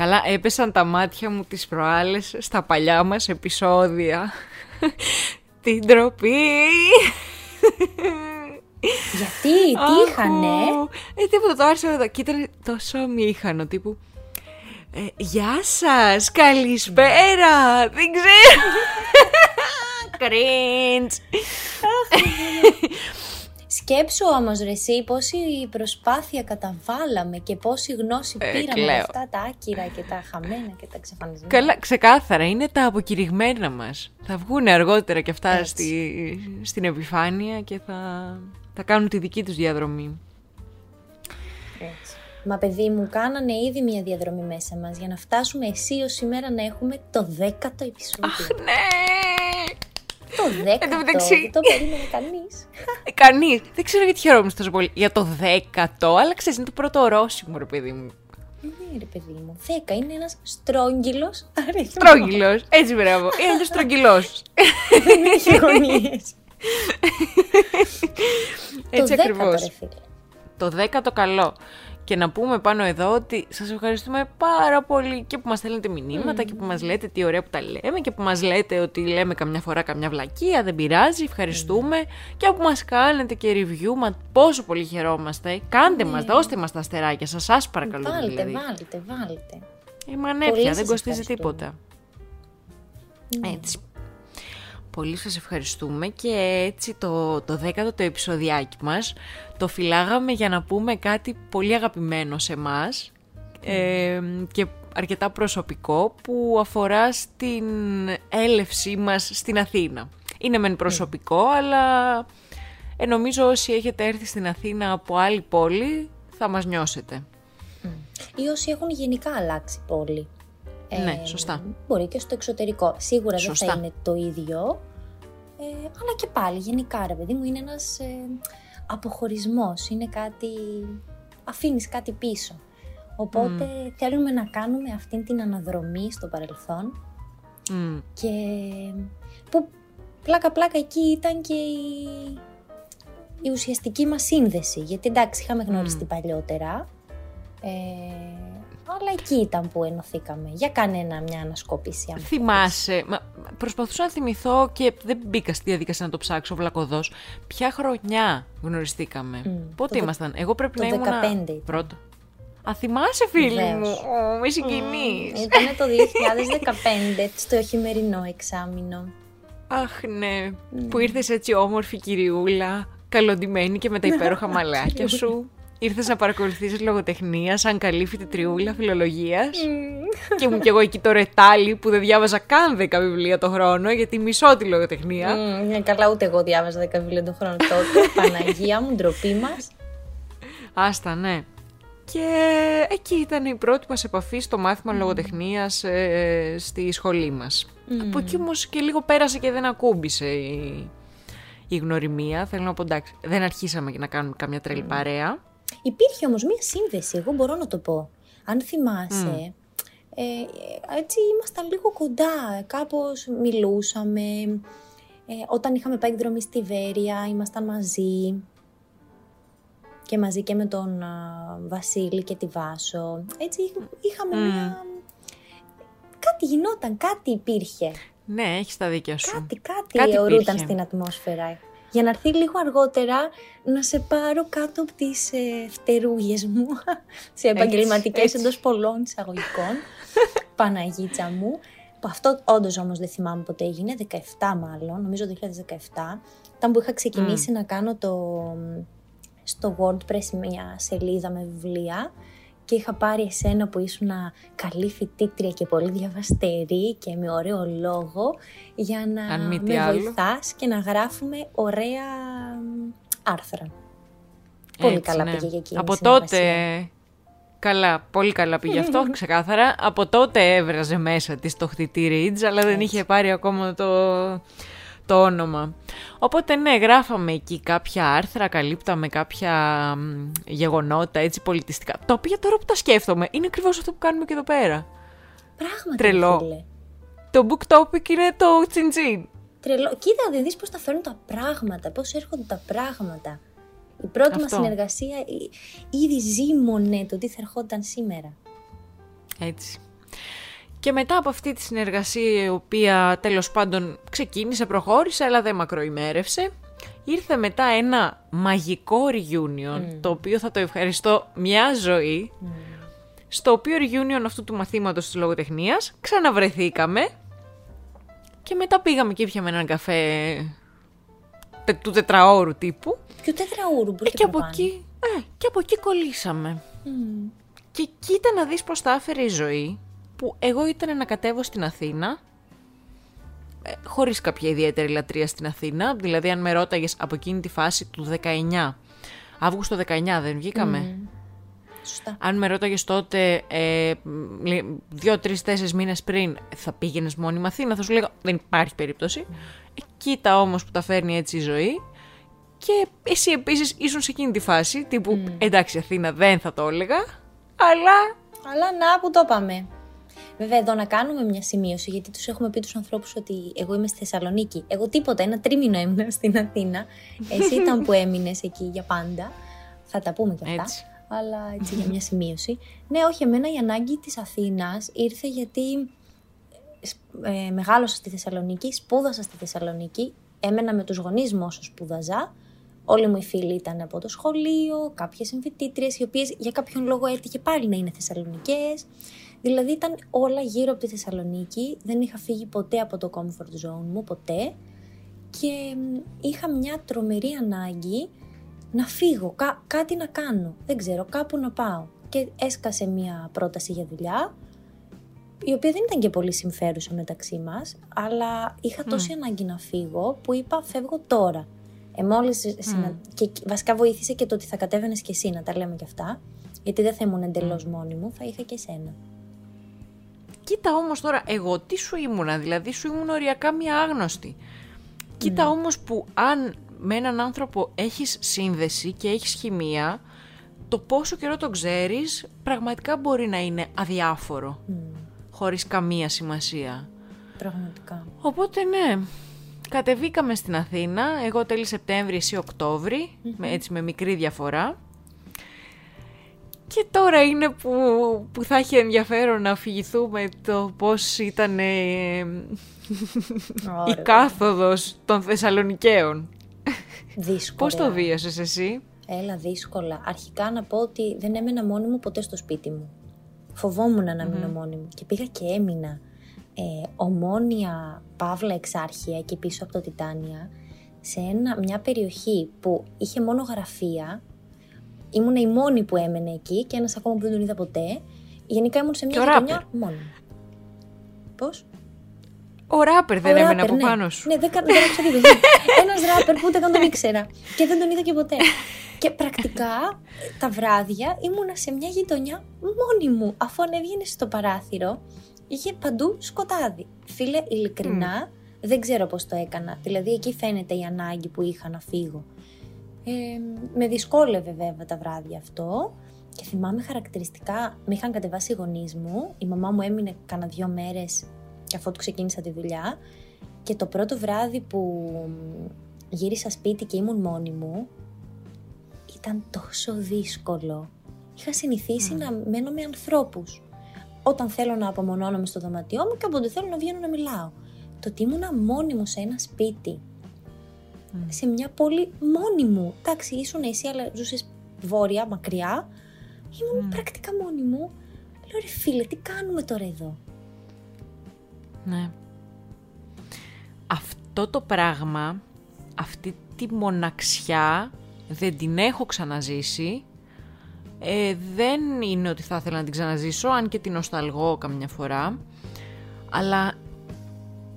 Καλά, έπεσαν τα μάτια μου τις προάλλες στα παλιά μας επεισόδια. Την τροπή! Γιατί, τι είχανε; Ε, τίποτα, το άρχισα εδώ και ήταν τόσο αμήχανο, τύπου... Ε, γεια σας, καλησπέρα, δεν ξέρω. Cringe. Σκέψου όμως ρε εσύ πόση προσπάθεια καταβάλαμε και πόση γνώση Ε, πήραμε κλαίω. με αυτά τα άκυρα και τα χαμένα και τα ξεφανισμένα. Καλά, ξεκάθαρα, είναι τα αποκηρυγμένα μας. Θα βγουν αργότερα και αυτά Έτσι. στη, στην επιφάνεια και θα, θα κάνουν τη δική τους διαδρομή. Έτσι. Μα παιδί μου, κάνανε ήδη μια διαδρομή μέσα μας για να φτάσουμε εσύ ως σήμερα να έχουμε το δέκατο επεισόδιο. Αχ, ναι! Το δέκατο, μεταξύ- δεν το περίμενε κανείς. Ε, Κανείς. Δεν ξέρω γιατί χαιρόμουν τόσο πολύ. Για το δέκατο, αλλά ξέρεις, είναι το πρώτο ορόσημο, ρε παιδί μου. ναι ρε παιδί μου, δέκα είναι ένας στρόγγυλος αριθμός. Στρόγγυλος. Έτσι, μπράβο. Είναι αλλιώς στρογγυλός. Δεν έχει γωνίες. Έτσι το δέκατο ακριβώς. ρε φίλε. Το δέκατο καλό. Και να πούμε πάνω εδώ ότι σας ευχαριστούμε πάρα πολύ και που μας στέλνετε μηνύματα και που μας λέτε τι ωραία που τα λέμε και που μας λέτε ότι λέμε καμιά φορά καμιά βλακεία, δεν πειράζει, ευχαριστούμε και που μας κάνετε και review, μα πόσο πολύ χαιρόμαστε. Κάντε μας, δώστε μας τα αστεράκια σας, σας παρακαλούμε Βάλτε, δηλαδή. βάλτε, βάλτε. Η μανέφια Πολύ δεν σας κοστίζει ευχαριστούμε. τίποτα. Ναι. Έτσι. Πολύ σας ευχαριστούμε και έτσι το, το δέκατο το επεισοδιάκι μας το φυλάγαμε για να πούμε κάτι πολύ αγαπημένο σε μας ε, και αρκετά προσωπικό που αφορά στην έλευσή μας στην Αθήνα. Είναι μεν προσωπικό αλλά ε, νομίζω όσοι έχετε έρθει στην Αθήνα από άλλη πόλη θα μας νιώσετε. Ή όσοι έχουν γενικά αλλάξει πόλη. Ναι, σωστά. Μπορεί και στο εξωτερικό. Σίγουρα Σωστά. δεν θα είναι το ίδιο. Ε, αλλά και πάλι, γενικά, ρε παιδί μου, είναι ένας ε, αποχωρισμός. Είναι κάτι... Αφήνεις κάτι πίσω. Οπότε θέλουμε να κάνουμε αυτή την αναδρομή στο παρελθόν Μμ. και που πλάκα-πλάκα εκεί ήταν και η, η ουσιαστική μας σύνδεση. Γιατί εντάξει, είχαμε γνωριστεί παλιότερα, ε, αλλά εκεί ήταν που ενωθήκαμε. Για κανένα μια ανασκόπηση. αν Θυμάσαι, μα, προσπαθούσα να θυμηθώ και δεν μπήκα στη διαδικασία να το ψάξω βλακωδός. Ποια χρονιά γνωριστήκαμε, Μμ, πότε το δε- ήμασταν, εγώ πρέπει το να ήμουν 15 ήταν. πρώτο. Α, θυμάσαι φίλη Βεβαίως. μου, Ω, με συγκινείς. Ήταν το 2015, στο χειμερινό εξάμεινο. Αχ ναι, που ήρθες έτσι όμορφη κυριούλα, καλοντημένη και με τα υπέροχα μαλάκια σου. Ήρθες να παρακολουθήσεις λογοτεχνία σαν καλή φοιτητριούλα φιλολογίας; και ήμουν κι εγώ εκεί το ρετάλι που δεν διάβαζα καν 10 βιβλία το χρόνο γιατί μισώ τη λογοτεχνία. Μμμ, ναι, καλά, ούτε εγώ διάβαζα 10 βιβλία τον χρόνο τότε. Παναγία μου, ντροπή μας. Άστα, ναι. Και εκεί ήταν η πρώτη μας επαφή στο μάθημα λογοτεχνίας ε, στη σχολή μας. Από εκεί όμως και λίγο πέρασε και δεν ακούμπησε η, η γνωριμία. Θέλω να πω εντάξει, δεν αρχίσαμε να κάνουμε καμιά τρελή παρέα. Υπήρχε όμως μία σύνδεση, εγώ μπορώ να το πω. Αν θυμάσαι, ε, έτσι ήμασταν λίγο κοντά, κάπως μιλούσαμε. Ε, όταν είχαμε πάει εκδρομή στη Βέρεια, ήμασταν μαζί. Και μαζί και με τον α, Βασίλη και τη Βάσο. Έτσι είχαμε μία... Κάτι γινόταν, κάτι υπήρχε. Ναι, έχεις τα δίκια σου. Κάτι, κάτι, Κάτι αιωρούταν υπήρχε. στην ατμόσφαιρα. Για να έρθει λίγο αργότερα να σε πάρω κάτω από τις ε, φτερούγες μου, σε επαγγελματικές έτσι. εντός πολλών εισαγωγικών, Παναγίτσα μου. Που αυτό όντως όμως δεν θυμάμαι πότε έγινε, 17 μάλλον, νομίζω 2017. Ήταν που είχα ξεκινήσει να κάνω το, στο WordPress μια σελίδα με βιβλία και είχα πάρει εσένα που ήσουν καλή φοιτήτρια και πολύ διαβαστερή και με ωραίο λόγο για να Αν μη τι με άλλο. βοηθάς και να γράφουμε ωραία μ, άρθρα. Πολύ Έτσι, καλά ναι. πήγε για εκείνη η Από συνεργασία. τότε... Καλά, πολύ καλά πήγε αυτό, ξεκάθαρα. Από τότε έβραζε μέσα της το χτιτή Ridge, αλλά δεν είχε πάρει ακόμα το, το όνομα. Οπότε ναι, γράφαμε εκεί κάποια άρθρα, καλύπταμε κάποια μ, γεγονότα έτσι πολιτιστικά. Τα οποία τώρα που τα σκέφτομαι είναι ακριβώς αυτό που κάνουμε και εδώ πέρα. Πράγματι, Τρελό. φίλε. Το book topic είναι το τσιντζίν. Τρελό. Κοίτα, δεν δεις πώς τα φέρνουν τα πράγματα, πώς έρχονται τα πράγματα. Η πρώτη μας Αυτό. συνεργασία ε, ήδη ζήμωνε το τι θα ερχόταν σήμερα. Έτσι. Και μετά από αυτή τη συνεργασία η οποία τέλος πάντων ξεκίνησε, προχώρησε αλλά δεν μακροημέρευσε ήρθε μετά ένα μαγικό reunion το οποίο θα το ευχαριστώ μια ζωή στο οποίο reunion αυτού του μαθήματος της λογοτεχνίας ξαναβρεθήκαμε και μετά πήγαμε και ήπιαμε έναν καφέ τε, του τετραώρου τύπου. Ποιο τετραούρου μπορεί ε, και, από εκεί, ε, και από εκεί κολλήσαμε. Και κοίτα να δεις πώς θα έφερε η ζωή, που εγώ ήταν να κατέβω στην Αθήνα, ε, χωρίς κάποια ιδιαίτερη λατρεία στην Αθήνα, δηλαδή αν με ρώταγες από εκείνη τη φάση του 19, Αύγουστο 19 δεν βγήκαμε. Σωστά. Αν με ρώταγες τότε, ε, δύο, τρεις, τέσσερις μήνες πριν, θα πήγαινες μόνιμα Αθήνα, θα σου λέγα δεν υπάρχει περίπτωση. Ε, κοίτα όμως που τα φέρνει έτσι η ζωή. Και εσύ επίσης ήσουν σε εκείνη τη φάση, τύπου εντάξει Αθήνα δεν θα το έλεγα, αλλά Αλλά να που το είπαμε. Βέβαια, εδώ να κάνουμε μια σημείωση, γιατί τους έχουμε πει τους ανθρώπους ότι εγώ είμαι στη Θεσσαλονίκη. Εγώ τίποτα, ένα τρίμηνο έμεινα στην Αθήνα. Εσύ ήταν που έμεινες εκεί για πάντα. Θα τα πούμε και αυτά. Έτσι. Αλλά έτσι για μια σημείωση. Ναι, όχι, εμένα η ανάγκη της Αθήνας ήρθε γιατί ε, μεγάλωσα στη Θεσσαλονίκη, σπούδασα στη Θεσσαλονίκη, έμενα με τους γονείς μου όσο σπούδαζα. Όλοι μου οι φίλοι ήταν από το σχολείο, κάποιες συμφοιτήτριες, οι οποίες για κάποιον λόγο έτυχε πάλι να είναι Θεσσαλονικές. Δηλαδή ήταν όλα γύρω από τη Θεσσαλονίκη, δεν είχα φύγει ποτέ από το comfort zone μου, ποτέ. Και μ, είχα μια τρομερή ανάγκη να φύγω, κα- κάτι να κάνω, δεν ξέρω, κάπου να πάω. Και έσκασε μια πρόταση για δουλειά, η οποία δεν ήταν και πολύ συμφέρουσα μεταξύ μας, αλλά είχα τόση ανάγκη να φύγω που είπα φεύγω τώρα. Ε, μόλις συνα- και βασικά βοήθησε και το ότι θα κατέβαινες και εσύ να τα λέμε και αυτά, γιατί δεν θα ήμουν εντελώς μόνη μου, θα είχα και εσένα. Κοίτα όμως τώρα, εγώ τι σου ήμουνα, δηλαδή σου ήμουν οριακά μία άγνωστη. Κοίτα όμως που αν με έναν άνθρωπο έχεις σύνδεση και έχεις χημεία, το πόσο καιρό το ξέρεις πραγματικά μπορεί να είναι αδιάφορο, χωρίς καμία σημασία. Πραγματικά. Οπότε ναι, κατεβήκαμε στην Αθήνα, εγώ τέλη Σεπτέμβρη, εσύ Οκτώβρη, με, έτσι με μικρή διαφορά. Και τώρα είναι που, που θα έχει ενδιαφέρον να αφηγηθούμε το πώς ήταν ε, η Ωραία. κάθοδος των Θεσσαλονικαίων. Δύσκολα. Πώς το βίωσες εσύ; Έλα, δύσκολα. Αρχικά να πω ότι δεν έμενα μόνη μου ποτέ στο σπίτι μου. Φοβόμουν να μείνω μόνη μου. Και πήγα και έμεινα ε, ομόνια Παύλα Εξάρχεια εκεί πίσω από το Τιτάνια σε ένα, μια περιοχή που είχε μόνο γραφεία. Ήμουν η μόνη που έμενε εκεί και ένας ακόμα που δεν τον είδα ποτέ. Γενικά ήμουν σε μια Και ο γειτονιά ράπερ. μόνη μου. Πώς; Ο ράπερ δεν Ο έμενε ράπερ, από ναι. πάνω σου. Ναι, δεν, κα- δεν άκουσα τίποτα. Ένας ράπερ που ούτε καν τον ήξερα. Και δεν τον είδα και ποτέ. και πρακτικά τα βράδια ήμουνα σε μια γειτονιά μόνη μου. Αφού ανέβγαινε στο παράθυρο, είχε παντού σκοτάδι. Φίλε, ειλικρινά, δεν ξέρω πώς το έκανα. Δηλαδή, εκεί φαίνεται η ανάγκη που είχα να φύγω. Ε, με δυσκόλευε βέβαια τα βράδια αυτό. Και θυμάμαι χαρακτηριστικά, με είχαν κατεβάσει οι γονείς μου. Η μαμά μου έμεινε κάνα δυο μέρες και αφού ξεκίνησα τη δουλειά. Και το πρώτο βράδυ που γύρισα σπίτι και ήμουν μόνη μου, ήταν τόσο δύσκολο. Είχα συνηθίσει να μένω με ανθρώπους. Όταν θέλω να απομονώνομαι στο δωμάτιό μου και όποτε θέλω να βγαίνω να μιλάω. Το ότι ήμουνα μόνη μου σε ένα σπίτι, σε μια πόλη μόνη μου. Εντάξει, ήσουν εσύ, αλλά ζούσες βόρεια, μακριά. Ήμουν πρακτικά μόνη μου. Λέω ρε φίλε, τι κάνουμε τώρα εδώ; Ναι. Αυτό το πράγμα, αυτή τη μοναξιά δεν την έχω ξαναζήσει. Ε, δεν είναι ότι θα ήθελα να την ξαναζήσω, αν και την νοσταλγώ καμιά φορά. Αλλά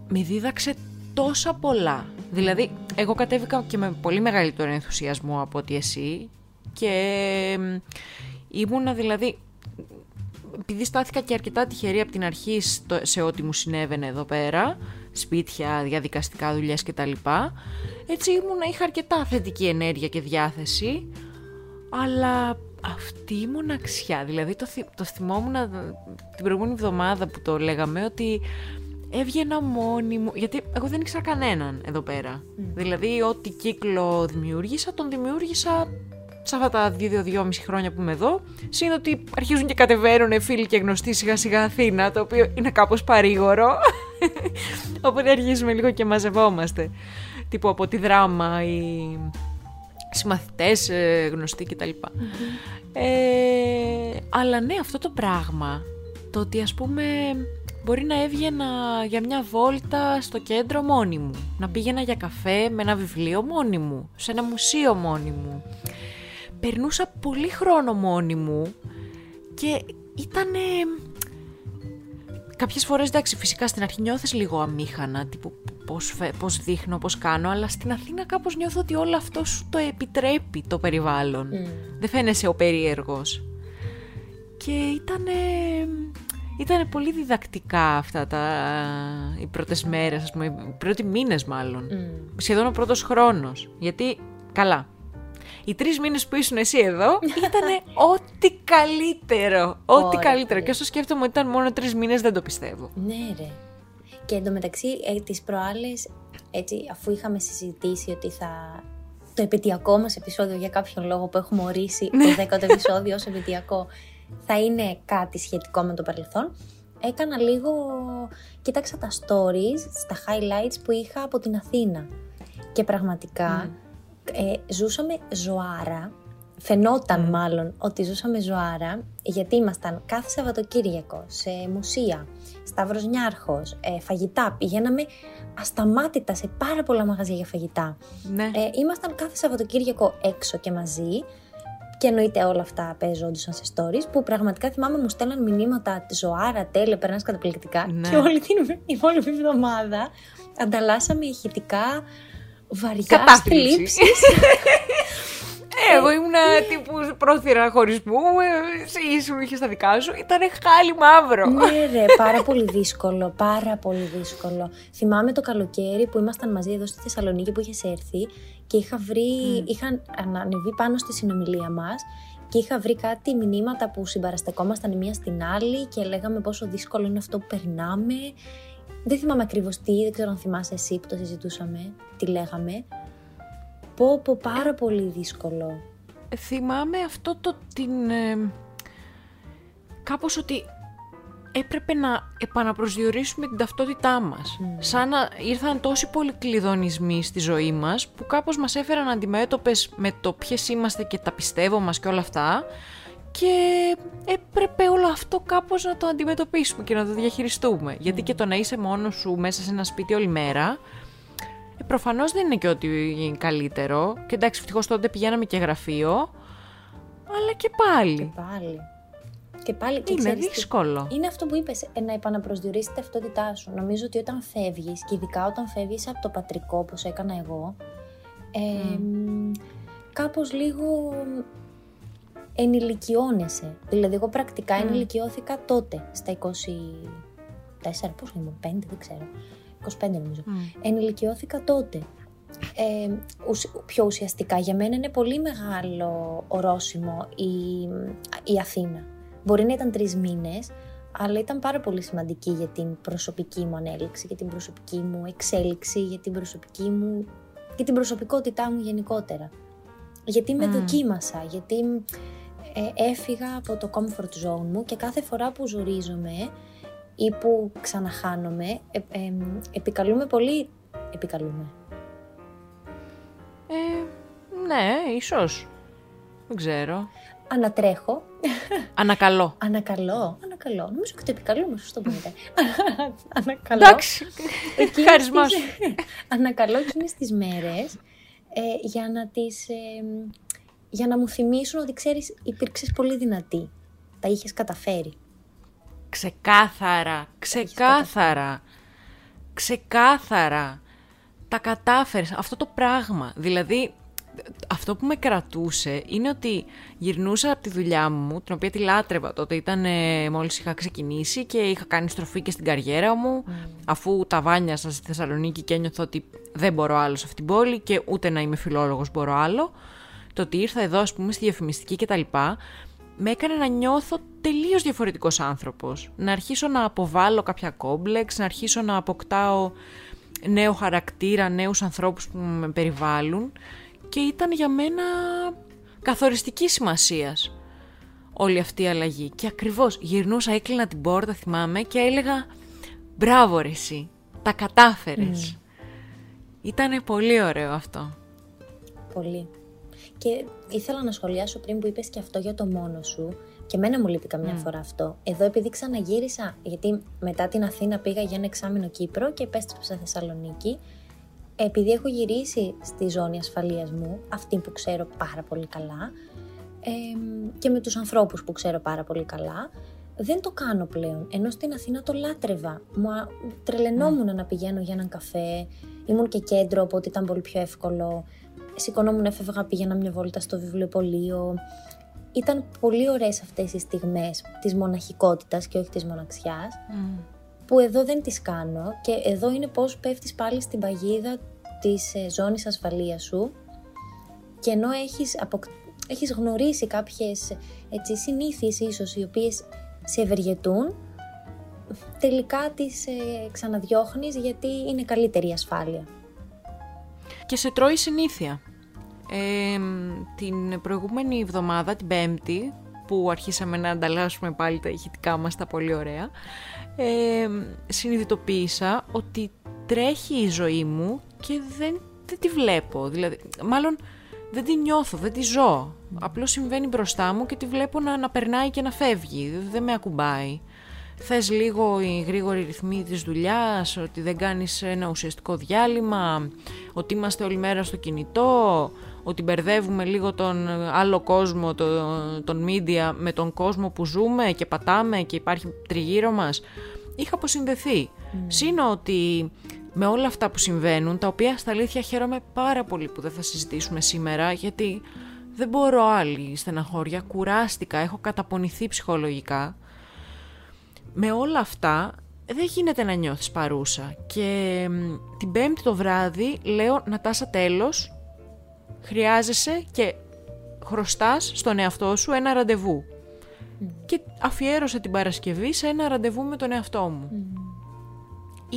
με δίδαξε τόσα πολλά. Δηλαδή, εγώ κατέβηκα και με πολύ μεγαλύτερο ενθουσιασμό από ότι εσύ και μ, ήμουνα δηλαδή επειδή στάθηκα και αρκετά τυχερή από την αρχή στο- σε ό,τι μου συνέβαινε εδώ πέρα, σπίτια, διαδικαστικά δουλειές κτλ. Έτσι ήμουνα, είχα αρκετά θετική ενέργεια και διάθεση, αλλά αυτή η μοναξιά, δηλαδή το, θυ- το θυμόμουν την προηγούμενη εβδομάδα που το λέγαμε ότι έβγαινα μόνη μου, γιατί εγώ δεν ήξερα κανέναν εδώ πέρα. Δηλαδή ό,τι κύκλο δημιούργησα, τον δημιούργησα σε αυτά τα δύο-δυόμιση χρόνια που είμαι εδώ. Συν ότι αρχίζουν και κατεβαίνουν φίλοι και γνωστοί σιγά σιγά Αθήνα, το οποίο είναι κάπως παρήγορο. Οπότε αρχίζουμε λίγο και μαζευόμαστε. Τύπου από τη δράμα, οι συμμαθητές ε, γνωστοί κτλ. Ε, αλλά ναι, αυτό το πράγμα, το ότι ας πούμε μπορεί να έβγαινα για μια βόλτα στο κέντρο μόνη μου, να πήγαινα για καφέ με ένα βιβλίο μόνη μου, σε ένα μουσείο μόνη μου. Περνούσα πολύ χρόνο μόνη μου και ήτανε... Κάποιες φορές, εντάξει, φυσικά στην αρχή νιώθεις λίγο αμήχανα, τύπου πώς, πώς δείχνω, πώς κάνω, αλλά στην Αθήνα κάπως νιώθω ότι όλο αυτό σου το επιτρέπει το περιβάλλον. Mm. Δεν φαίνεσαι ο περίεργος. Και ήτανε ήταν πολύ διδακτικά αυτά τα, οι πρώτες μέρες, ας πούμε, οι πρώτοι μήνες μάλλον. Mm. Σχεδόν ο πρώτος χρόνος. Γιατί, καλά, οι τρεις μήνες που ήσουν εσύ εδώ ήταν ό,τι καλύτερο. Ό,τι καλύτερο. Και όσο σκέφτομαι ότι ήταν μόνο τρεις μήνες δεν το πιστεύω. Ναι ρε. Και εντωμεταξύ ε, τις προάλλες, έτσι, αφού είχαμε συζητήσει ότι θα... Το επαιτειακό μας επεισόδιο για κάποιον λόγο που έχουμε ορίσει το 10ο επεισόδιο ως επαιτειακό θα είναι κάτι σχετικό με το παρελθόν. Έκανα λίγο, κοίταξα τα stories, στα highlights που είχα από την Αθήνα. Και πραγματικά ε, ζούσαμε ζωάρα, φαινόταν μάλλον ότι ζούσαμε ζωάρα, γιατί ήμασταν κάθε Σαββατοκύριακο σε μουσεία, Σταύρος Νιάρχος, ε, φαγητά, πηγαίναμε ασταμάτητα σε πάρα πολλά μαγαζιά για φαγητά. Ναι. Ε, ήμασταν κάθε Σαββατοκύριακο έξω και μαζί, και εννοείται όλα αυτά παίζονταν σε stories που πραγματικά θυμάμαι μου στέλναν μηνύματα ζωάρα, τέλεια, περνάς καταπληκτικά. Ναι. Και όλη την υπόλοιπη εβδομάδα ανταλλάσσαμε ηχητικά βαριά θλίψει. Ε, εγώ ήμουν τύπου πρόθυρα χωρισμού, εσύ ήσουν, είχε τα δικά σου, ήταν χάλι μαύρο. Ναι, ρε, πάρα πολύ δύσκολο, πάρα πολύ δύσκολο. Θυμάμαι το καλοκαίρι που ήμασταν μαζί εδώ στη Θεσσαλονίκη που είχες έρθει και είχα βρει, mm. είχαν ανέβει πάνω στη συνομιλία μας και είχα βρει κάτι μηνύματα που συμπαραστεκόμασταν η μία στην άλλη και λέγαμε πόσο δύσκολο είναι αυτό που περνάμε. Δεν θυμάμαι ακριβώς τι, δεν ξέρω αν θυμάσαι εσύ που το συζητούσαμε, τι λέγαμε. Πω πω πάρα πολύ δύσκολο. Ε, θυμάμαι αυτό το την... Ε, κάπως ότι έπρεπε να επαναπροσδιορίσουμε την ταυτότητά μας. Mm. Σαν να ήρθαν τόσοι πολλοί κλειδονισμοί στη ζωή μας που κάπως μας έφεραν αντιμέτωπες με το ποιες είμαστε και τα πιστεύω μας και όλα αυτά και έπρεπε όλο αυτό κάπως να το αντιμετωπίσουμε και να το διαχειριστούμε. Γιατί και το να είσαι μόνος σου μέσα σε ένα σπίτι όλη μέρα ε, προφανώς δεν είναι και ότι είναι καλύτερο και εντάξει ευτυχώς τότε πηγαίναμε και γραφείο αλλά και πάλι. Και πάλι. Και πάλι και είναι δύσκολο. είναι αυτό που είπες, ε, να επαναπροσδιορίσει την ταυτότητά σου. Νομίζω ότι όταν φεύγεις, και ειδικά όταν φεύγεις από το πατρικό, όπως έκανα εγώ, ε, mm. κάπως λίγο ενηλικιώνεσαι. Δηλαδή, εγώ πρακτικά mm. ενηλικιώθηκα τότε, στα 24, πώς ήμουν, 5, δεν ξέρω, 25 νομίζω. Mm. Ενηλικιώθηκα τότε. Ε, πιο ουσιαστικά για μένα είναι πολύ μεγάλο ορόσημο η, η Αθήνα. Μπορεί να ήταν τρεις μήνες, αλλά ήταν πάρα πολύ σημαντική για την προσωπική μου ανέλυξη, για την προσωπική μου εξέλιξη, για την προσωπική μου και την προσωπικότητά μου γενικότερα. Γιατί με δοκίμασα, γιατί ε, έφυγα από το comfort zone μου και κάθε φορά που ζορίζομαι ή που ξαναχάνομαι, ε, ε, επικαλούμε πολύ... Επικαλούμε. Ε, ναι, ίσως. Δεν ξέρω. Ανατρέχω. Ανακαλώ. Ανακαλώ. Ανακαλώ. Νομίζω και το επικαλούμε, σωστό που Ανακαλώ. Εντάξει. Χάρισμα Ανακαλώ εκείνες τις μέρες ε, για να τις, ε, για να μου θυμίσουν ότι ξέρεις υπήρξες πολύ δυνατή. Τα είχες καταφέρει. Ξεκάθαρα, ξεκάθαρα, ξεκάθαρα. Τα κατάφερες, αυτό το πράγμα. Δηλαδή, αυτό που με κρατούσε είναι ότι γυρνούσα από τη δουλειά μου, την οποία τη λάτρευα τότε, ήταν ε, μόλις είχα ξεκινήσει και είχα κάνει στροφή και στην καριέρα μου, mm. αφού τα βάνιασα στη Θεσσαλονίκη και ένιωθα ότι δεν μπορώ άλλο σε αυτήν την πόλη και ούτε να είμαι φιλόλογος μπορώ άλλο. Το ότι ήρθα εδώ, ας πούμε, στη διαφημιστική κτλ. Με έκανε να νιώθω τελείως διαφορετικός άνθρωπος. Να αρχίσω να αποβάλω κάποια κόμπλεξ, να αρχίσω να αποκτάω νέο χαρακτήρα, νέους ανθρώπους που με περιβάλλουν και ήταν για μένα καθοριστική σημασίας όλη αυτή η αλλαγή. Και ακριβώς γυρνούσα, έκλεινα την πόρτα, θυμάμαι, και έλεγα «Μπράβο ρε εσύ, τα κατάφερες». Ήτανε πολύ ωραίο αυτό. Πολύ. Και ήθελα να σχολιάσω πριν που είπες και αυτό για το μόνο σου. Και μένα μου λείπει καμιά φορά αυτό. Εδώ επειδή ξαναγύρισα, γιατί μετά την Αθήνα πήγα για ένα εξάμεινο Κύπρο και επέστρεψα Θεσσαλονίκη, επειδή έχω γυρίσει στη ζώνη ασφαλείας μου, αυτή που ξέρω πάρα πολύ καλά, και με τους ανθρώπους που ξέρω πάρα πολύ καλά, δεν το κάνω πλέον. Ενώ στην Αθήνα το λάτρευα. Μου τρελαινόμουν να πηγαίνω για έναν καφέ, ήμουν και κέντρο, οπότε ήταν πολύ πιο εύκολο. Σηκωνόμουν, έφευγα, πήγαινα μια βόλτα στο βιβλιοπωλείο. Ήταν πολύ ωραίες αυτές οι στιγμές της μοναχικότητας και όχι της μοναξιάς, που εδώ δεν τις κάνω και εδώ είναι πώς πέφτεις πάλι στην παγίδα της ε, ζώνης ασφαλείας σου και ενώ έχεις, έχεις γνωρίσει κάποιες έτσι, συνήθειες ίσως οι οποίες σε ευεργετούν, τελικά τις ε, ξαναδιώχνεις γιατί είναι καλύτερη η ασφάλεια. Και σε τρώει συνήθεια. την προηγούμενη εβδομάδα, την Πέμπτη, που αρχίσαμε να ανταλλάσσουμε πάλι τα ηχητικά μας τα πολύ ωραία, ε, συνειδητοποίησα ότι τρέχει η ζωή μου και δεν, δεν τη βλέπω. Δηλαδή, μάλλον δεν τη νιώθω, δεν τη ζω. Απλώς συμβαίνει μπροστά μου και τη βλέπω να, να περνάει και να φεύγει. Δεν με ακουμπάει. Θες λίγο οι γρήγοροι ρυθμοί της δουλειάς, ότι δεν κάνεις ένα ουσιαστικό διάλειμμα, ότι είμαστε όλη μέρα στο κινητό, ότι μπερδεύουμε λίγο τον άλλο κόσμο, τον, τον media, με τον κόσμο που ζούμε και πατάμε και υπάρχει τριγύρω μας. Είχα αποσυνδεθεί. Mm. Σύνο ότι με όλα αυτά που συμβαίνουν, τα οποία στα αλήθεια χαίρομαι πάρα πολύ που δεν θα συζητήσουμε σήμερα, γιατί δεν μπορώ άλλη στεναχώρια, κουράστηκα, έχω καταπονηθεί ψυχολογικά. Με όλα αυτά δεν γίνεται να νιώθεις παρούσα και την πέμπτη το βράδυ λέω να τάσα τέλος, χρειάζεσαι και χρωστάς στον εαυτό σου ένα ραντεβού. Και αφιέρωσα την Παρασκευή σε ένα ραντεβού με τον εαυτό μου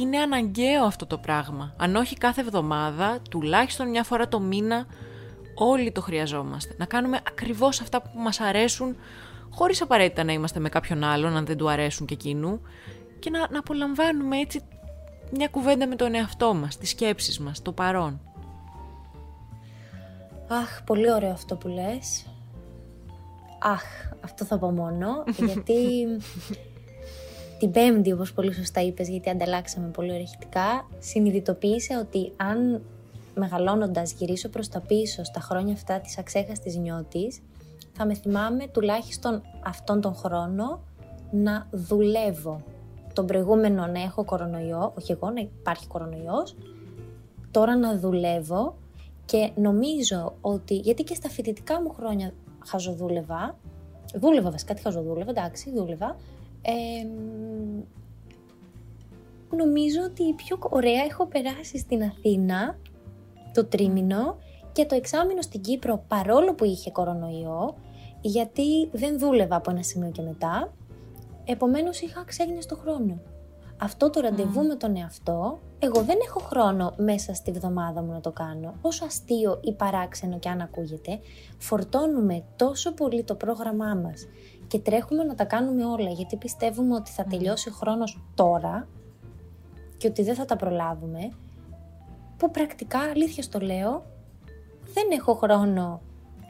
είναι αναγκαίο αυτό το πράγμα. Αν όχι κάθε εβδομάδα, τουλάχιστον μια φορά το μήνα, όλοι το χρειαζόμαστε. Να κάνουμε ακριβώς αυτά που μας αρέσουν, χωρίς απαραίτητα να είμαστε με κάποιον άλλον, αν δεν του αρέσουν και εκείνου, και να, να απολαμβάνουμε έτσι μια κουβέντα με τον εαυτό μας, τις σκέψεις μας, το παρόν. Αχ, πολύ ωραίο αυτό που λες. Αχ, αυτό θα πω μόνο, γιατί την Πέμπτη, όπως πολύ σωστά είπες, γιατί ανταλλάξαμε πολύ ορεχητικά, συνειδητοποίησε ότι αν μεγαλώνοντας γυρίσω προς τα πίσω στα χρόνια αυτά της αξέχαστης νιώτης, θα με θυμάμαι τουλάχιστον αυτόν τον χρόνο να δουλεύω. Τον προηγούμενο να έχω κορονοϊό, όχι εγώ, να υπάρχει κορονοϊός, τώρα να δουλεύω και νομίζω ότι, γιατί και στα φοιτητικά μου χρόνια χαζοδούλευα, δούλευα βασικά, τι χαζοδούλευα, εντάξει, δούλευα, νομίζω ότι πιο ωραία έχω περάσει στην Αθήνα το τρίμηνο και το εξάμηνο στην Κύπρο παρόλο που είχε κορονοϊό γιατί δεν δούλευα από ένα σημείο και μετά επομένως είχα ξέγνει στο χρόνο. Αυτό το ραντεβού με τον εαυτό, εγώ δεν έχω χρόνο μέσα στη βδομάδα μου να το κάνω. Όσο αστείο ή παράξενο και αν ακούγεται, φορτώνουμε τόσο πολύ το πρόγραμμά μας και τρέχουμε να τα κάνουμε όλα γιατί πιστεύουμε ότι θα τελειώσει ο χρόνος τώρα και ότι δεν θα τα προλάβουμε που πρακτικά, αλήθεια στο λέω, δεν έχω χρόνο.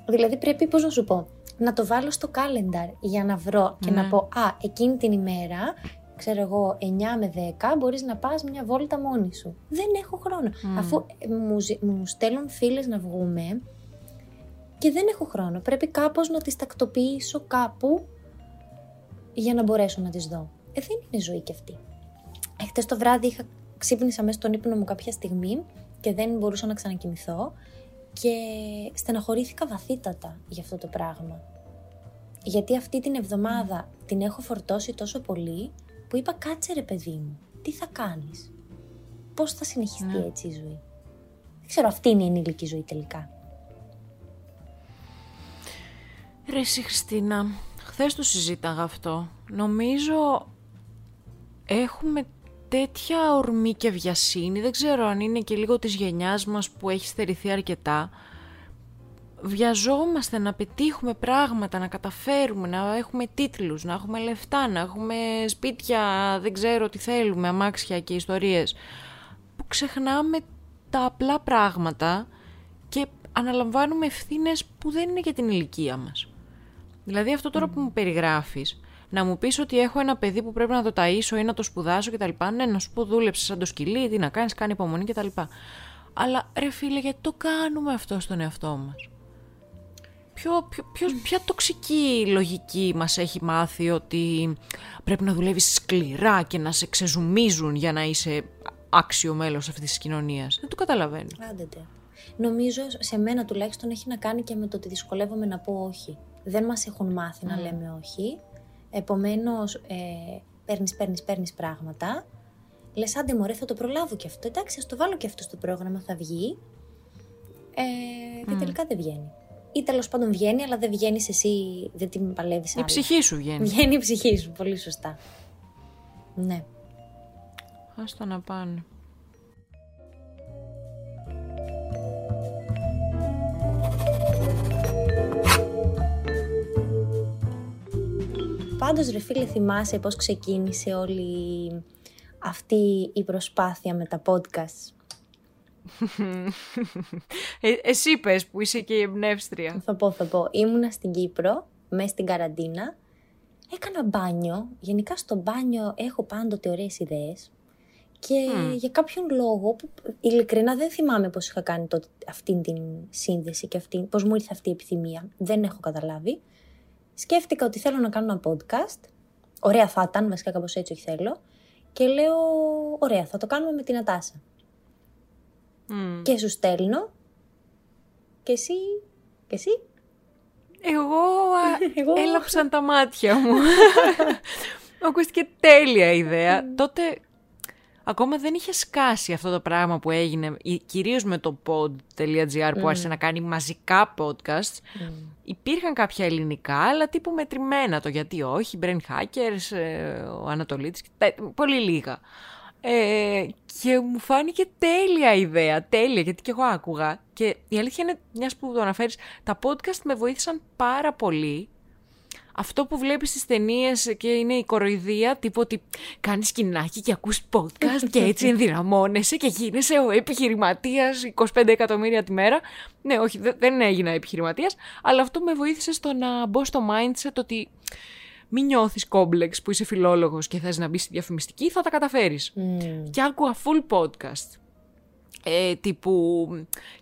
Δηλαδή πρέπει, πώς να σου πω, να το βάλω στο calendar για να βρω και να ναι. πω «Α, εκείνη την ημέρα, ξέρω εγώ, 9 με 10, μπορείς να πας μια βόλτα μόνη σου». Δεν έχω χρόνο. Αφού ε, μου, μου στέλνουν φίλες να βγούμε, και δεν έχω χρόνο. Πρέπει κάπως να τις τακτοποιήσω κάπου για να μπορέσω να τις δω. Ε, δεν είναι ζωή κι αυτή. Εχθές το βράδυ είχα, ξύπνησα μέσα στον ύπνο μου κάποια στιγμή και δεν μπορούσα να ξανακοιμηθώ και στεναχωρήθηκα βαθύτατα για αυτό το πράγμα. Γιατί αυτή την εβδομάδα την έχω φορτώσει τόσο πολύ που είπα κάτσε ρε παιδί μου, τι θα κάνεις, πώς θα συνεχιστεί ναι. έτσι η ζωή; Δεν ξέρω, αυτή είναι η ενήλικη ζωή τελικά. Ρε εσύ Χριστίνα, χθες το συζήταγα αυτό. Νομίζω έχουμε τέτοια ορμή και βιασύνη, δεν ξέρω αν είναι και λίγο της γενιάς μας που έχει στερηθεί αρκετά, βιαζόμαστε να πετύχουμε πράγματα, να καταφέρουμε, να έχουμε τίτλους, να έχουμε λεφτά, να έχουμε σπίτια, δεν ξέρω τι θέλουμε, αμάξια και ιστορίες, που ξεχνάμε τα απλά πράγματα και αναλαμβάνουμε ευθύνες που δεν είναι για την ηλικία μας. Δηλαδή αυτό τώρα που μου περιγράφεις, να μου πεις ότι έχω ένα παιδί που πρέπει να το ταΐσω ή να το σπουδάσω κτλ. Ναι, να σου πω δούλεψε σαν το σκυλί, τι να κάνεις, κάνει υπομονή κτλ. Αλλά ρε φίλε, γιατί το κάνουμε αυτό στον εαυτό μας; Ποιο, ποιο, ποιος, ποια τοξική λογική μας έχει μάθει ότι πρέπει να δουλεύεις σκληρά και να σε ξεζουμίζουν για να είσαι άξιο μέλος αυτής της κοινωνίας; Δεν το καταλαβαίνω. Άντε. Νομίζω σε μένα τουλάχιστον έχει να κάνει και με το ότι δυσκολεύομαι να πω όχι. Δεν μας έχουν μάθει να λέμε όχι. Επομένως, ε, παίρνεις, παίρνεις, παίρνεις πράγματα. Λες, άντε μωρέ, θα το προλάβω και αυτό. Εντάξει, ας το βάλω και αυτό στο πρόγραμμα, θα βγει. Ε, και τελικά δεν βγαίνει. Ή τέλος πάντων βγαίνει, αλλά δεν βγαίνεις εσύ, δεν την παλεύεις. Η ψυχή σου βγαίνει. Βγαίνει η ψυχή σου, πολύ σωστά. Ναι. Άστα να πάνε. Πάντως ρε φίλε θυμάσαι πώς ξεκίνησε όλη αυτή η προσπάθεια με τα podcast; ε, εσύ πες που είσαι και η εμπνεύστρια. Θα πω, θα πω. Ήμουνα στην Κύπρο, μέσα στην καραντίνα. Έκανα μπάνιο. Γενικά στο μπάνιο έχω πάντοτε ωραίες ιδέες. Και για κάποιον λόγο, που ειλικρινά δεν θυμάμαι πώς είχα κάνει τότε αυτή την σύνδεση και αυτή, πώς μου ήρθε αυτή η επιθυμία. Δεν έχω καταλάβει σκέφτηκα ότι θέλω να κάνω ένα podcast. Ωραία θα ήταν, βασικά κάπως έτσι όχι θέλω. Και λέω, ωραία, θα το κάνουμε με την Ατάσα. Και σου στέλνω. Και εσύ, και εσύ. Εγώ, Εγώ... έλαψαν τα μάτια μου. Ακούστηκε τέλεια ιδέα. Τότε ακόμα δεν είχε σκάσει αυτό το πράγμα που έγινε, κυρίως με το pod.gr που άρχισε να κάνει μαζικά podcasts. Υπήρχαν κάποια ελληνικά, αλλά τύπου μετρημένα το γιατί όχι, Brain Hackers, ε, ο Ανατολίτης, πολύ λίγα. Ε, και μου φάνηκε τέλεια ιδέα, τέλεια, γιατί και εγώ άκουγα. Και η αλήθεια είναι, μιας που το αναφέρεις, τα podcast με βοήθησαν πάρα πολύ αυτό που βλέπεις στις ταινίες και είναι η κοροϊδία, τύπου ότι κάνεις κοινάκι και ακούς podcast και έτσι ενδυναμώνεσαι και γίνεσαι ο επιχειρηματίας 25 εκατομμύρια τη μέρα. Ναι, όχι, δεν έγινα επιχειρηματίας, αλλά αυτό με βοήθησε στο να μπω στο mindset ότι μην νιώθεις κόμπλεξ που είσαι φιλόλογος και θες να μπεις στη διαφημιστική, θα τα καταφέρεις. Mm. Και άκουγα full podcast ε, τύπου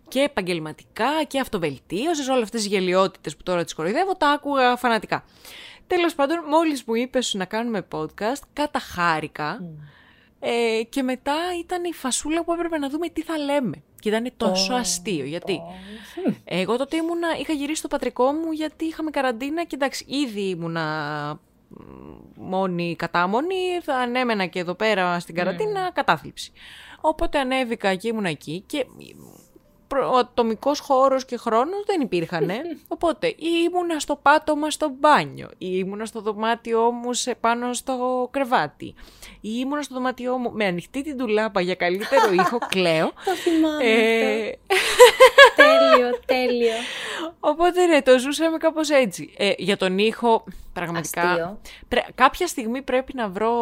και επαγγελματικά και αυτοβελτίωσης, όλες αυτές τις γελιότητες που τώρα τις κοροϊδεύω, τα άκουγα φανατικά. Τέλος πάντων, μόλις μου είπες να κάνουμε podcast, καταχάρηκα ε, και μετά ήταν η φασούλα που έπρεπε να δούμε τι θα λέμε. Και ήταν τόσο αστείο. Γιατί εγώ τότε ήμουνα, είχα γυρίσει στο πατρικό μου γιατί είχαμε καραντίνα και εντάξει, ήδη ήμουνα μόνη κατάμονη, θα ανέμενα και εδώ πέρα στην καραντίνα κατάθλιψη. Οπότε ανέβηκα και ήμουν εκεί και ο ατομικός χώρος και χρόνος δεν υπήρχαν. Οπότε ή ήμουνα στο πάτωμα στο μπάνιο, ή ήμουνα στο δωμάτιό μου σε πάνω στο κρεβάτι, ή ήμουνα στο δωμάτιό μου με ανοιχτή την τουλάπα για καλύτερο ήχο, κλαίω. Το θυμάμαι ε... τέλειο, τέλειο. Οπότε ναι, το ζούσαμε κάπως έτσι. Ε, για τον ήχο, πραγματικά... Κάποια στιγμή πρέπει να βρω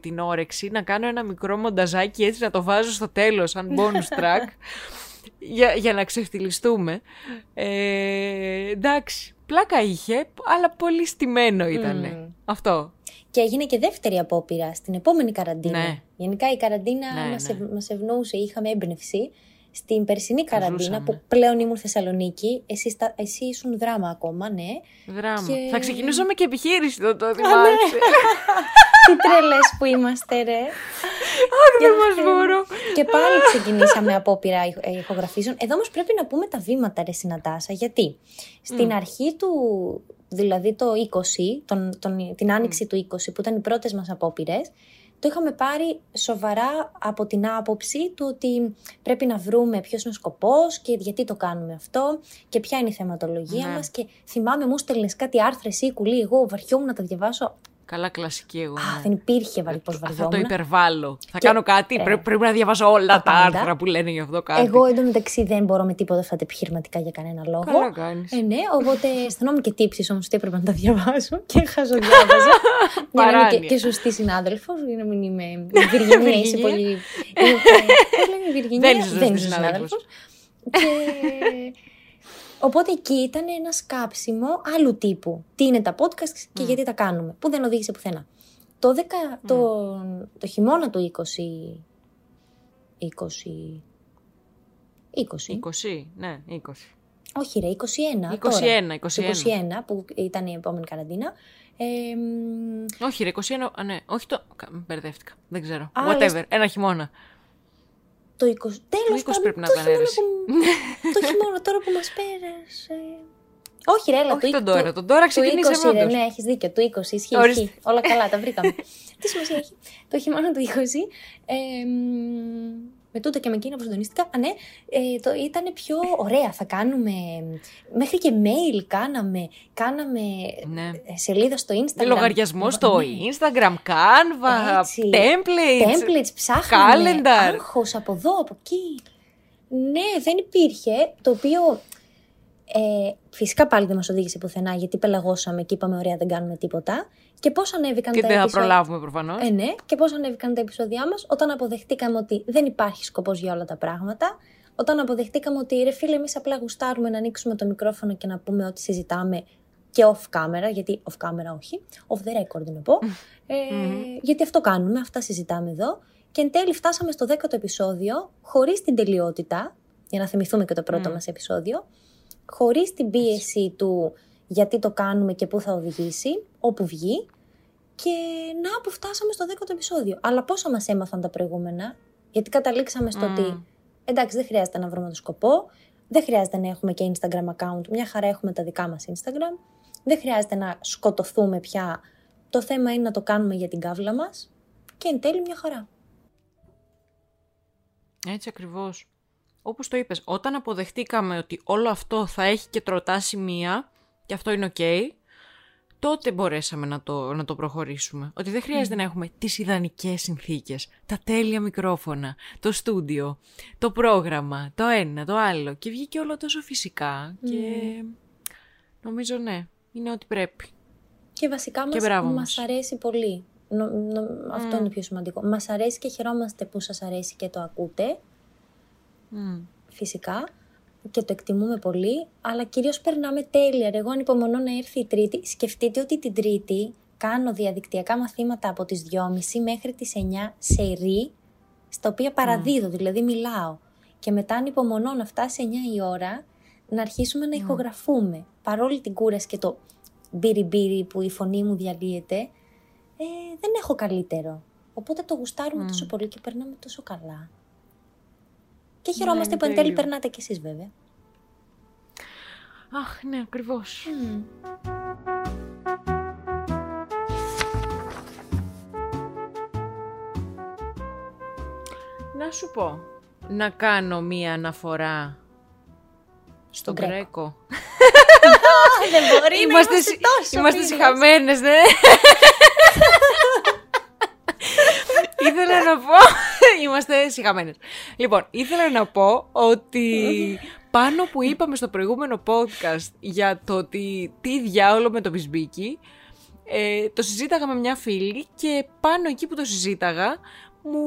την όρεξη, να κάνω ένα μικρό μονταζάκι έτσι, να το βάζω στο τέλος σαν bonus track για, για να ξεφτυλιστούμε. Ε, εντάξει, πλάκα είχε, αλλά πολύ στημένο ήταν. Αυτό. Και έγινε και δεύτερη απόπειρα στην επόμενη καραντίνα. Ναι. Γενικά η καραντίνα ναι, μας, ναι. μας ευνοούσε, είχαμε έμπνευση στην περσινή καραντίνα που πλέον ήμουν Θεσσαλονίκη. Εσύ, εσύ ήσουν δράμα ακόμα, ναι. Δράμα. Και... Θα ξεκινούσαμε και επιχείρηση, το, το θυμάσαι. Ναι. Τι τρελές που είμαστε, ρε. Αχ, δεν μας μπορώ. Και πάλι ξεκινήσαμε απόπειρα ηχογραφήσεων. Εδώ όμως πρέπει να πούμε τα βήματα, ρε Συνατάσα. Γιατί; Στην αρχή του, δηλαδή το 20, τον, τον, την άνοιξη του 20, που ήταν οι πρώτες μας απόπειρες, το είχαμε πάρει σοβαρά από την άποψη του ότι πρέπει να βρούμε ποιος είναι ο σκοπός και γιατί το κάνουμε αυτό και ποια είναι η θεματολογία ναι. μας. Και θυμάμαι, μου στέλνες κάτι άρθρες ή κουλή. Εγώ βαριόμουν να τα διαβάσω Καλά, κλασική εγώ. Α, ναι. δεν υπήρχε βαρύ πως Θα το βαριόμουν. υπερβάλλω. Θα Και- κάνω κάτι. ε, Πρέπει, πρέπει να διαβάζω όλα τα πάντα. άρθρα που λένε γι' αυτό κάτι. Εγώ εντωμεταξύ δεν μπορώ με τίποτα αυτά τα επιχειρηματικά για κανένα λόγο. Καλά κάνεις. Ε, ναι, οπότε αισθανόμουν και τύψεις όμως ότι έπρεπε να τα διαβάσω και χαζοδιάβαζα. για να είμαι και, Παράνοια. και σωστή συνάδελφος, για να μην είμαι η Βιργινία, είσαι Βιργινία. πολύ. είμαι, ε, Πώς λένε η Βιργινία, Δεν είσαι σωστή είσαι συνάδελφος. συνάδελφος. Και... Οπότε εκεί ήταν ένα σκάψιμο άλλου τύπου. Τι είναι τα podcast και γιατί τα κάνουμε, που δεν οδήγησε πουθενά. Το, 10, το, το χειμώνα του 20. 20. 20. 20, ναι, 20. Όχι ρε, 21. 21, τώρα. 21. Το 21 που ήταν η επόμενη καραντίνα. Ε, μ, Όχι, ρε, 21. Α, ναι, όχι το. κα- Μπερδεύτηκα. Δεν ξέρω. Α, Whatever. λες- Ένα χειμώνα. Το 20. Τέλος 20 πάντων, πρέπει να το ήταν χειμώνα αίρεση. που- Το χειμώνα τώρα που μας πέρασε. Όχι ρε, έλα, Όχι το τον είκ- τώρα, το- τον τώρα το ξεκινήσαμε 20, ρε, όντως. ναι, έχεις δίκιο, το 20, ισχύει, Ορίστε. ισχύει. Όλα καλά, τα βρήκαμε. Τι σημασία έχει; Το χειμώνα του 20, ε, μ, με τούτα και με εκείνα που συντονίστηκα, α, ναι, ε, το ήταν πιο ωραία. Θα κάνουμε, μέχρι και mail κάναμε, κάναμε Ναι. ε, σελίδα στο Instagram. Λογαριασμός στο Ναι. Instagram, Canva, Έτσι. templates. Templates ψάχναμε. Calendar. Άγχος από εδώ, από εκεί. Ναι, δεν υπήρχε, το οποίο ε, φυσικά πάλι δεν μας οδήγησε πουθενά, γιατί πελαγώσαμε και είπαμε ωραία δεν κάνουμε τίποτα. Και πώς ανέβηκαν Και τα δεν θα επεισόδια. προλάβουμε προφανώς. Ε, ναι, και πώς ανέβηκαν τα επεισόδια μας όταν αποδεχτήκαμε ότι δεν υπάρχει σκοπός για όλα τα πράγματα. Όταν αποδεχτήκαμε ότι ρε φίλε, εμείς απλά γουστάρουμε να ανοίξουμε το μικρόφωνο και να πούμε ότι συζητάμε και off camera, γιατί off camera όχι, off the record να πω. Ε, Γιατί αυτό κάνουμε, αυτά συζητάμε εδώ. Και εν τέλει φτάσαμε στο 10ο επεισόδιο, χωρίς την τελειότητα, για να θυμηθούμε και το πρώτο μας επεισόδιο, χωρίς την πίεση του γιατί το κάνουμε και πού θα οδηγήσει, όπου βγει. Και να που φτάσαμε στο 10ο επεισόδιο. Αλλά πόσα μας έμαθαν τα προηγούμενα, γιατί καταλήξαμε στο ότι εντάξει δεν χρειάζεται να βρούμε το σκοπό, δεν χρειάζεται να έχουμε και Instagram account, μια χαρά έχουμε τα δικά μας Instagram, δεν χρειάζεται να σκοτωθούμε πια, το θέμα είναι να το κάνουμε για την κάβλα μας και εν τέλει μια χαρά. Έτσι ακριβώς. Όπως το είπες, όταν αποδεχτήκαμε ότι όλο αυτό θα έχει και τροτά σημεία και αυτό είναι ok, τότε μπορέσαμε να το, να το προχωρήσουμε. Ότι δεν χρειάζεται να έχουμε τις ιδανικές συνθήκες, τα τέλεια μικρόφωνα, το στούντιο, το πρόγραμμα, το ένα, το άλλο. Και βγήκε όλο τόσο φυσικά και νομίζω ναι, είναι ό,τι πρέπει. Και βασικά Και μας, μπράβο μας μας. αρέσει πολύ. Νο- νο- Αυτό είναι το πιο σημαντικό. Μας αρέσει και χαιρόμαστε που σας αρέσει και το ακούτε, Μμ. φυσικά, και το εκτιμούμε πολύ, αλλά κυρίως περνάμε τέλεια. ρε. Εγώ ανυπομονώ να έρθει η Τρίτη. Σκεφτείτε ότι την Τρίτη κάνω διαδικτυακά μαθήματα από τις 2.30 μέχρι τις 9 σε ρί, στα οποία παραδίδω, δηλαδή μιλάω. Και μετά ανυπομονώ να φτάσει 9 η ώρα, να αρχίσουμε να ηχογραφούμε. Παρόλη την κούραση και το μπύρι μπύρι που η φωνή μου διαλύεται, ε, δεν έχω καλύτερο. Οπότε το γουστάρουμε τόσο πολύ και περνάμε τόσο καλά. Και χαιρόμαστε είναι που εν το τέλει ίδιο. περνάτε κι εσείς βέβαια. Αχ, ναι, ακριβώς. Να σου πω, να κάνω μία αναφορά στον Γκρέκο. Γκρέκο. δεν μπορεί Είμαστε, σι- είμαστε συχαμένες, ναι. ήθελα να πω... είμαστε συχαμένες. Λοιπόν, ήθελα να πω ότι πάνω που είπαμε στο προηγούμενο podcast για το ότι τι διάολο με το μπισμπίκι, ε, το συζήταγα με μια φίλη και πάνω εκεί που το συζήταγα μου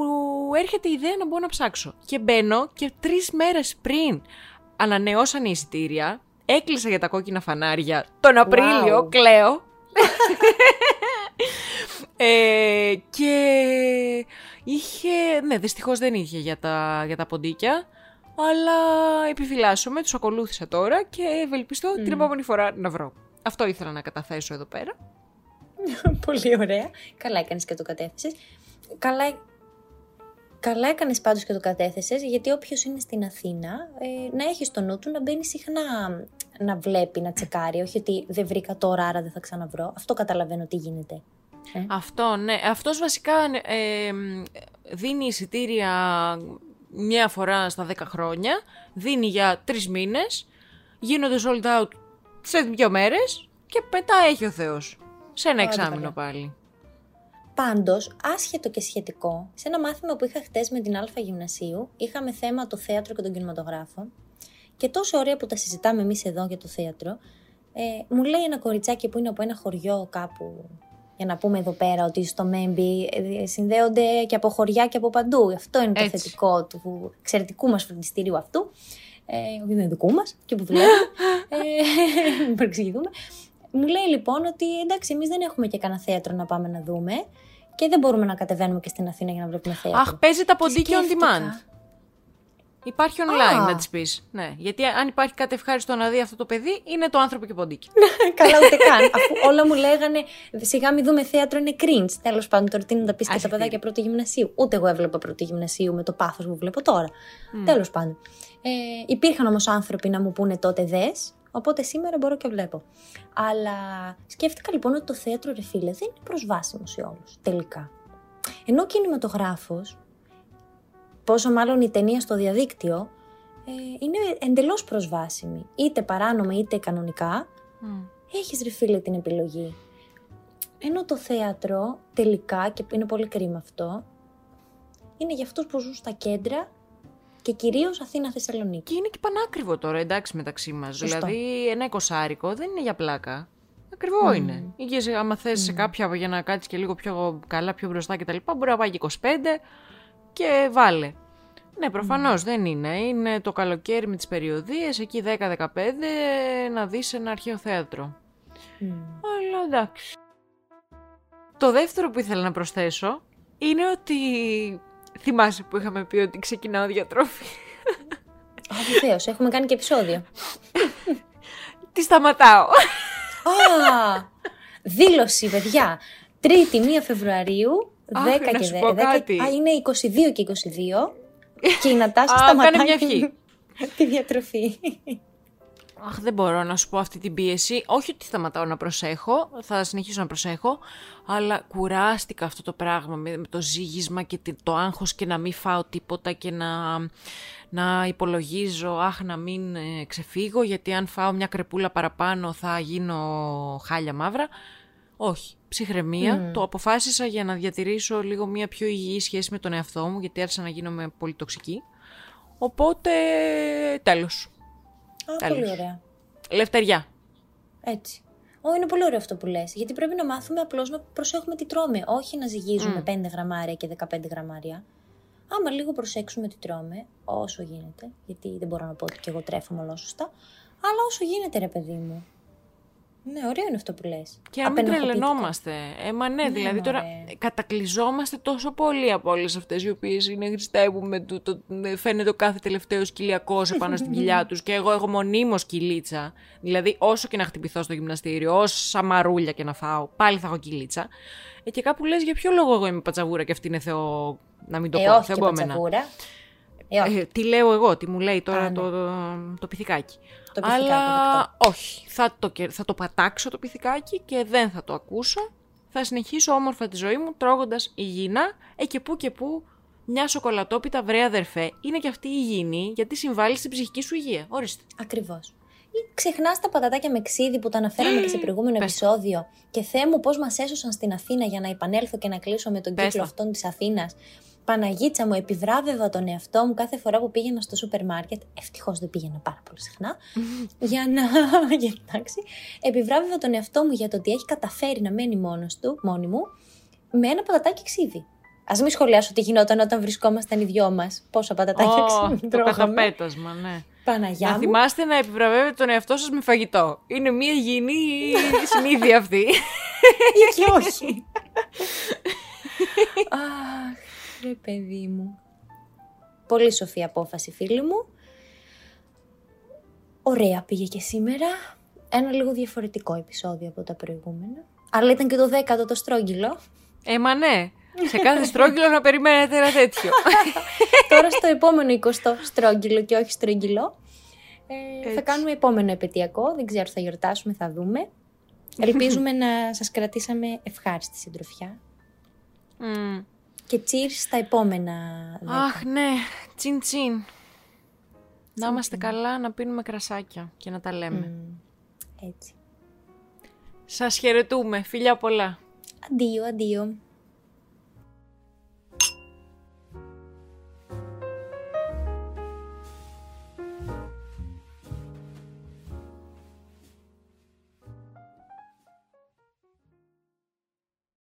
έρχεται η ιδέα να μπω να ψάξω. Και μπαίνω και τρεις μέρες πριν ανανεώσαν οι εισιτήρια, έκλεισα για τα κόκκινα φανάρια τον Απρίλιο, Wow. κλαίω. ε, και είχε, ναι δυστυχώς δεν είχε για τα, για τα ποντίκια, αλλά επιφυλάσσομαι, τους ακολούθησα τώρα και ευελπιστώ την επόμενη φορά να βρω. Αυτό ήθελα να καταθέσω εδώ πέρα. Πολύ ωραία. Καλά έκανες και το κατέθεσες. Καλά, καλά έκανες πάντως και το κατέθεσες, γιατί όποιος είναι στην Αθήνα, ε, να έχεις στο νου του να μπαίνεις συχνά να βλέπει, να τσεκάρει. Όχι ότι δεν βρήκα τώρα, άρα δεν θα ξαναβρω. Αυτό καταλαβαίνω τι γίνεται. Ε. Αυτό, ναι. Αυτός βασικά ε, δίνει εισιτήρια μια φορά στα 10 χρόνια, δίνει για τρεις μήνες, γίνονται sold out σε δύο μέρες και μετά έχει ο Θεός. Σε ένα Άντε εξάμεινο καλά. πάλι. Πάντως, άσχετο και σχετικό, σε ένα μάθημα που είχα χτες με την Α Γυμνασίου, είχαμε θέμα το θέατρο και τον κινηματογράφο και τόσο ωραία που τα συζητάμε εμείς εδώ για το θέατρο, ε, μου λέει ένα κοριτσάκι που είναι από ένα χωριό κάπου, για να πούμε εδώ πέρα ότι στο Μέμπι ε, συνδέονται και από χωριά και από παντού. Αυτό είναι το Έτσι. θετικό του εξαιρετικού μας φροντιστηρίου αυτού, ε, όχι είναι δικού μας και που δουλεύουμε, ε, μην παρεξηγηθούμε. Μου λέει λοιπόν ότι εντάξει εμείς δεν έχουμε και κανένα θέατρο να πάμε να δούμε και δεν μπορούμε να κατεβαίνουμε και στην Αθήνα για να βλέπουμε θέατρο. Αχ, παίζει τα Και ποντίκια on σκέφτηκα, demand. Υπάρχει online Α. να της πεις. Ναι, γιατί αν υπάρχει κάτι ευχάριστο να δει αυτό το παιδί, είναι το άνθρωπο και ποντίκι. Καλά, ούτε καν. Αφού όλα μου λέγανε σιγά μην δούμε θέατρο είναι cringe. Τέλος πάντων, τώρα τι να τα πεις και τα Άσχετη. παιδάκια πρώτη γυμνασίου. Ούτε εγώ έβλεπα πρώτη γυμνασίου με το πάθος που βλέπω τώρα. Τέλος πάντων. Ε, υπήρχαν όμως άνθρωποι να μου πούνε τότε δες, οπότε σήμερα μπορώ και βλέπω. Αλλά σκέφτηκα λοιπόν ότι το θέατρο, ρε φίλε, δεν είναι προσβάσιμο σε όλους. Τελικά. Ενώ ο κινηματογράφο, πόσο μάλλον η ταινία στο διαδίκτυο, ε, είναι εντελώς προσβάσιμη. Είτε παράνομα είτε κανονικά, έχεις ρε φίλε την επιλογή. Ενώ το θέατρο τελικά, και είναι πολύ κρίμα αυτό, είναι για αυτούς που ζουν στα κέντρα και κυρίως Αθήνα-Θεσσαλονίκη. Και είναι και πανάκριβο τώρα, εντάξει, μεταξύ μας. Σωστό. Δηλαδή, ένα εικοσάρικο δεν είναι για πλάκα. Ακριβό είναι. Ή και σε- άμα θες σε κάποια για να κάτσεις και λίγο πιο καλά, πιο μπροστά κτλ., μπορεί να πάει και 25 και βάλε. Ναι, προφανώς δεν είναι. Είναι το καλοκαίρι με τις περιοδίες, εκεί 10-15, να δεις ένα αρχαίο θέατρο. Αλλά εντάξει. Το δεύτερο που ήθελα να προσθέσω είναι ότι θυμάσαι που είχαμε πει ότι ξεκινάω διατροφή. Α, βεβαίως, έχουμε κάνει και επεισόδιο. Τι σταματάω. Α, δήλωση, παιδιά. Τρίτη 1 Φεβρουαρίου, 10 Αχ, να και σου 10. πω κάτι. Α, είναι 22 και 22. Και η Νατάσα Α, σταματάει κάνε μια ευχή. τη διατροφή. Αχ, δεν μπορώ να σου πω αυτή την πίεση. Όχι ότι σταματάω να προσέχω, θα συνεχίσω να προσέχω, αλλά κουράστηκα αυτό το πράγμα με, με το ζύγισμα και τη- το άγχος και να μην φάω τίποτα και να, να υπολογίζω, αχ, να μην ε, ξεφύγω, γιατί αν φάω μια κρεπούλα παραπάνω θα γίνω χάλια μαύρα. Όχι, ψυχραιμία. Το αποφάσισα για να διατηρήσω λίγο μια πιο υγιή σχέση με τον εαυτό μου, γιατί άρχισα να γίνομαι πολύ τοξική. Οπότε, τέλος. Α, Τέλος. πολύ ωραία. Λευτεριά. Έτσι. Ω, είναι πολύ ωραίο αυτό που λες. Γιατί πρέπει να μάθουμε απλώς να προσέχουμε τι τρώμε. Όχι να ζυγίζουμε 5 γραμμάρια και 15 γραμμάρια. Άμα λίγο προσέξουμε τι τρώμε, όσο γίνεται, γιατί δεν μπορώ να πω ότι και εγώ τρέφομαι όλα σωστά, αλλά όσο γίνεται ρε παιδί μου. Ναι, ωραίο είναι αυτό που λες. Και να μην Απενοχοποιητικά. τρελαινόμαστε. Ε, μα ναι, δηλαδή τώρα μωρέ. κατακλυζόμαστε τόσο πολύ από όλες αυτές οι οποίες είναι χριστεύουμε. Το, το, φαίνεται ο κάθε τελευταίος κοιλιακός επάνω στην κοιλιά τους. Και εγώ έχω μονίμως κυλίτσα. Δηλαδή, όσο και να χτυπηθώ στο γυμναστήριο, όσα μαρούλια και να φάω, πάλι θα έχω κυλίτσα. Ε, και κάπου λες για ποιο λόγο εγώ είμαι πατσαβούρα και αυτή είναι Θεό. Να μην το Ε, πω. όχι και θεομπόμενα. πατσαβούρα. Ε, όχι. Ε, τι λέω εγώ, τι μου λέει τώρα Α, ναι. το, το, το πυθικάκι. Το πυθικάκι, Αλλά δεκτό. όχι, θα το, κε- θα το πατάξω το πυθικάκι και δεν θα το ακούσω. Θα συνεχίσω όμορφα τη ζωή μου τρώγοντας υγιεινά, ε και που και που μια σοκολατόπιτα βρε αδερφέ είναι και αυτή υγιεινή γιατί συμβάλλει στην ψυχική σου υγεία. Ορίστε. Ακριβώς. Ή ξεχνάς τα πατατάκια με ξύδι που τα αναφέραμε και σε προηγούμενο Πες το. επεισόδιο. Και Θεέ μου, πώς μας έσωσαν στην Αθήνα για να επανέλθω και να κλείσω με τον Πες κύκλο το. αυτών της Αθήνας. Παναγίτσα μου, επιβράβευα τον εαυτό μου κάθε φορά που πήγαινα στο σούπερ μάρκετ. Ευτυχώς δεν πήγαινα πάρα πολύ συχνά. για να. για, εντάξει. Επιβράβευα τον εαυτό μου για το ότι έχει καταφέρει να μένει μόνος του, μόνη μου, με ένα πατατάκι ξύδι. Α μην σχολιάσω τι γινόταν όταν βρισκόμασταν οι δυο μας. Πόσα πατατάκια Ω, ξύδι το τρώγαμε. καταπέτασμα, ναι. Παναγιά να μου. θυμάστε να επιβραβεύετε τον εαυτό σας με φαγητό. Είναι μια υγιεινή συνήθεια αυτή. ή και όχι. Αχ, ρε παιδί μου. Πολύ σοφή απόφαση, φίλοι μου. Ωραία πήγε και σήμερα. Ένα λίγο διαφορετικό επεισόδιο από τα προηγούμενα. Αλλά ήταν και το δέκατο το στρόγγυλο. ε, μα ναι. Σε κάθε στρόγγυλο να περιμένετε ένα τέτοιο. Τώρα στο επόμενο 20 στρόγγυλο και όχι στρογγυλό. Ε, θα Έτσι. κάνουμε επόμενο επαιτειακό. Δεν ξέρω, θα γιορτάσουμε, θα δούμε. Ελπίζουμε να σας κρατήσαμε ευχάριστη συντροφιά. Μμ. Και cheers στα επόμενα δέκα. Αχ, ναι. Τσιν τσιν. Να είμαστε καλά, να πίνουμε κρασάκια και να τα λέμε. Μμ, Έτσι. Σας χαιρετούμε. Φιλιά πολλά. Αντίο, αντίο.